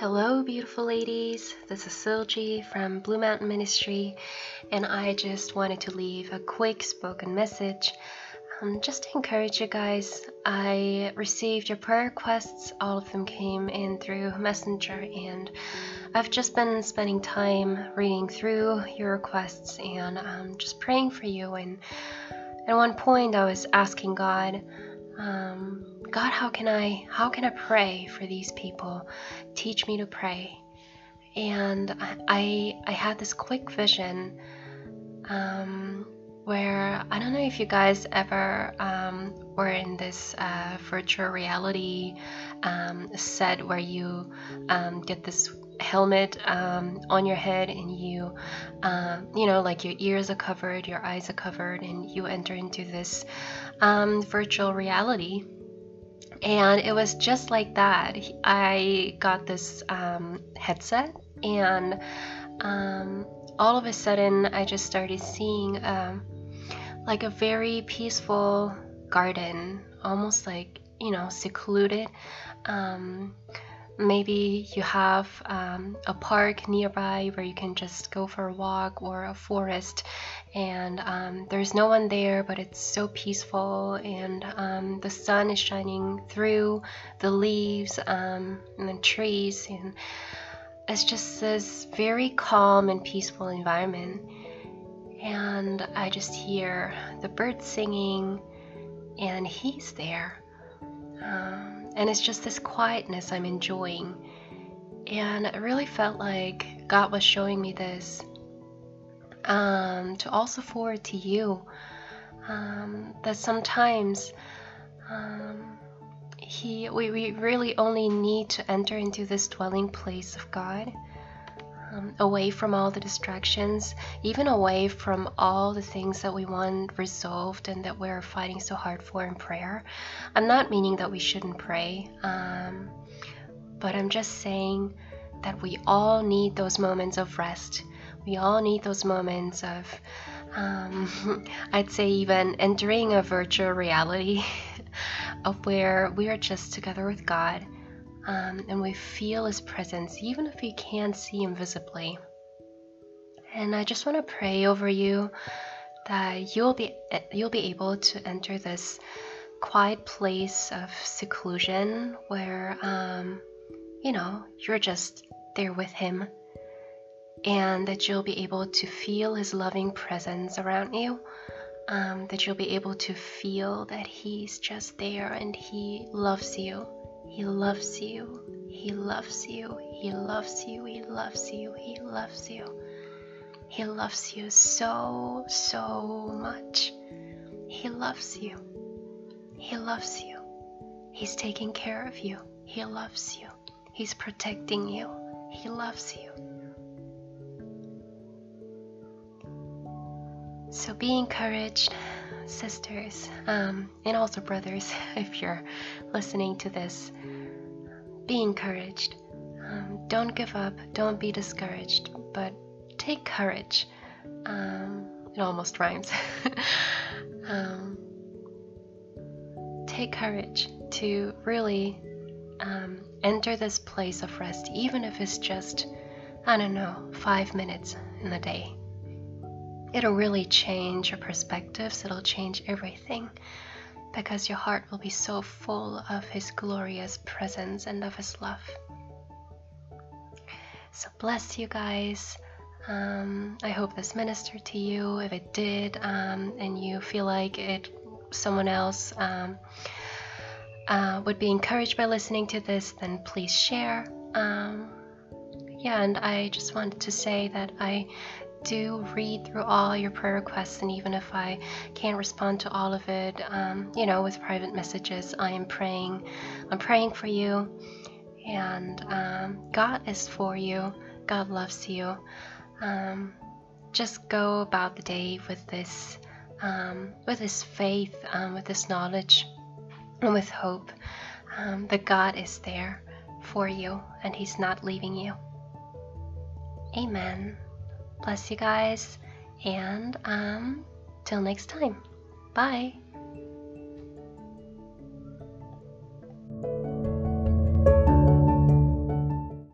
Hello, beautiful ladies. This is Silji from Blue Mountain Ministry, and I just wanted to leave a quick spoken message um, just to encourage you guys. I received your prayer requests, all of them came in through Messenger, and I've just been spending time reading through your requests and um, just praying for you. And at one point, I was asking God, um, God, how can I how can I pray for these people? Teach me to pray. And I I had this quick vision um, where I don't know if you guys ever um, were in this uh, virtual reality um, set where you um, get this helmet um, on your head and you uh, you know like your ears are covered your eyes are covered and you enter into this um, virtual reality and it was just like that. I got this um, headset, and um, all of a sudden, I just started seeing um, like a very peaceful garden, almost like you know, secluded. Um, maybe you have um, a park nearby where you can just go for a walk or a forest and um, there's no one there but it's so peaceful. And um, the sun is shining through the leaves um, and the trees. And it's just this very calm and peaceful environment. And i just hear the birds singing and he's there. Um, and it's just this quietness I'm enjoying. And it really felt like God was showing me this um, to also forward to you um, that sometimes um, he we, we really only need to enter into this dwelling place of God um, away from all the distractions, even away from all the things that we want resolved and that we're fighting so hard for in prayer. I'm not meaning that we shouldn't pray, um, but I'm just saying that we all need those moments of rest. We all need those moments of, um, I'd say, even entering a virtual reality of where we are just together with God um, and we feel His presence, even if we can't see Him visibly. And I just want to pray over you that you'll be you'll be able to enter this quiet place of seclusion where um, you know you're just there with Him, and that you'll be able to feel His loving presence around you. Um, that you'll be able to feel that He's just there and He loves you he loves you. He loves you. He loves you. He loves you. He loves you. He loves you so, so much. He loves you. He loves you. He's taking care of you. He loves you. He's protecting you. He loves you. So be encouraged sisters, um, and also brothers, if you're listening to this, be encouraged. Um, don't give up, don't be discouraged, but take courage. Um, it almost rhymes. Um, take courage to really um, enter this place of rest, even if it's just, I don't know, five minutes in the day it'll really change your perspectives, it'll change everything because your heart will be so full of His glorious presence and of His love. So, bless you guys. Um, I hope this ministered to you. If it did, um, and you feel like it, someone else um, uh, would be encouraged by listening to this, then please share. Um, yeah, and I just wanted to say that I do read through all your prayer requests, and even if I can't respond to all of it, um, you know, with private messages, I am praying. I'm praying for you, and um, God is for you. God loves you. Um, just go about the day with this, um, with this faith, um, with this knowledge, and with hope um, that God is there for you, and He's not leaving you. Amen. Bless you guys, and um, till next time. Bye.